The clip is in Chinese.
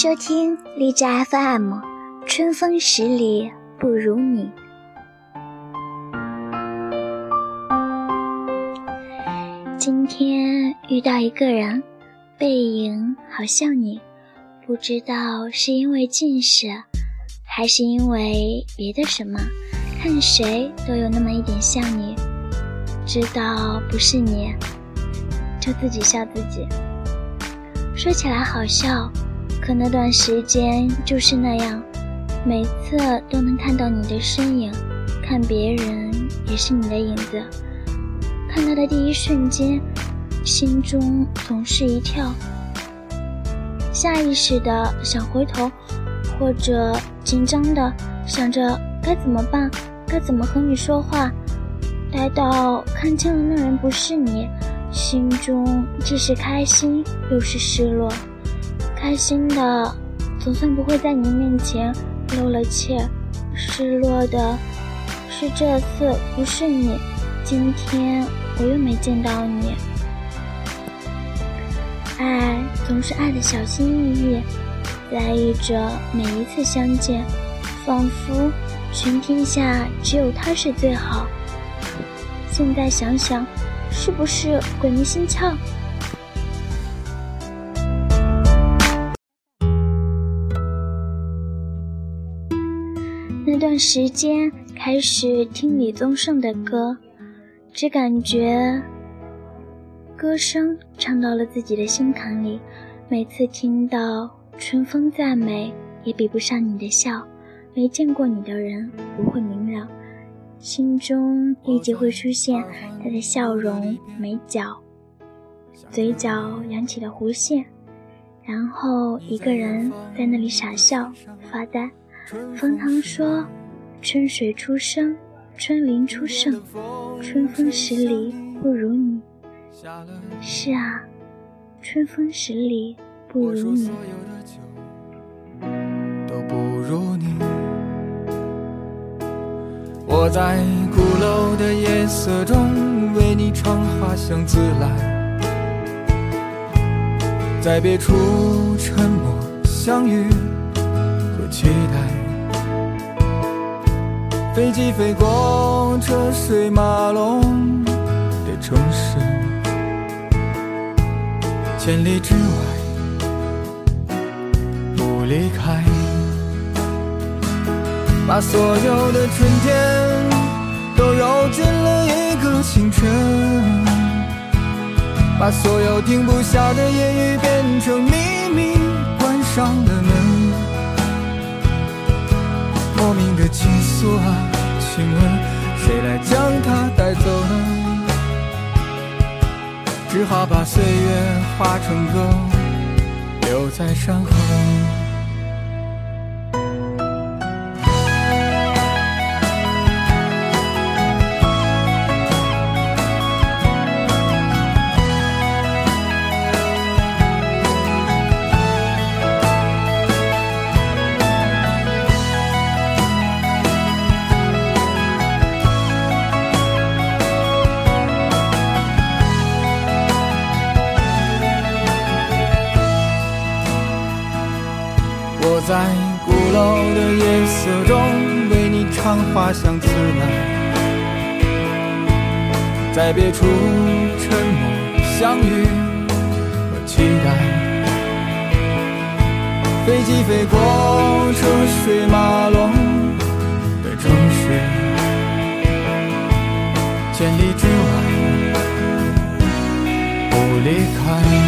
收听荔枝 FM，春风十里不如你。今天遇到一个人，背影好像你，不知道是因为近视，还是因为别的什么，看谁都有那么一点像你。知道不是你，就自己笑自己。说起来好笑。可那段时间就是那样，每次都能看到你的身影，看别人也是你的影子。看到的第一瞬间，心中总是一跳，下意识的想回头，或者紧张的想着该怎么办，该怎么和你说话。待到看清了那人不是你，心中既是开心又是失落。开心的，总算不会在你面前露了怯；失落的，是这次不是你，今天我又没见到你。爱总是爱的小心翼翼，在意着每一次相见，仿佛全天下只有他是最好。现在想想，是不是鬼迷心窍？那段时间开始听李宗盛的歌，只感觉歌声唱到了自己的心坎里。每次听到春风再美，也比不上你的笑。没见过你的人不会明了，心中立即会出现他的笑容、眉角、嘴角扬起的弧线，然后一个人在那里傻笑发呆。冯唐说：“春水初生，春林初盛，春风十里不如你。”是啊，春风十里不如你。都不如你。我在鼓楼的夜色中为你唱花香自来，在别处沉默相遇和期待。飞机飞过车水马龙的城市，千里之外不离开。把所有的春天都揉进了一个清晨，把所有停不下的言语变成秘密，关上了门。莫名的情愫啊，请问谁来将它带走呢？只好把岁月化成歌，留在山河。在鼓楼的夜色中，为你唱花香自来，在别处沉默相遇和期待。飞机飞过车水马龙的城市，千里之外不离开。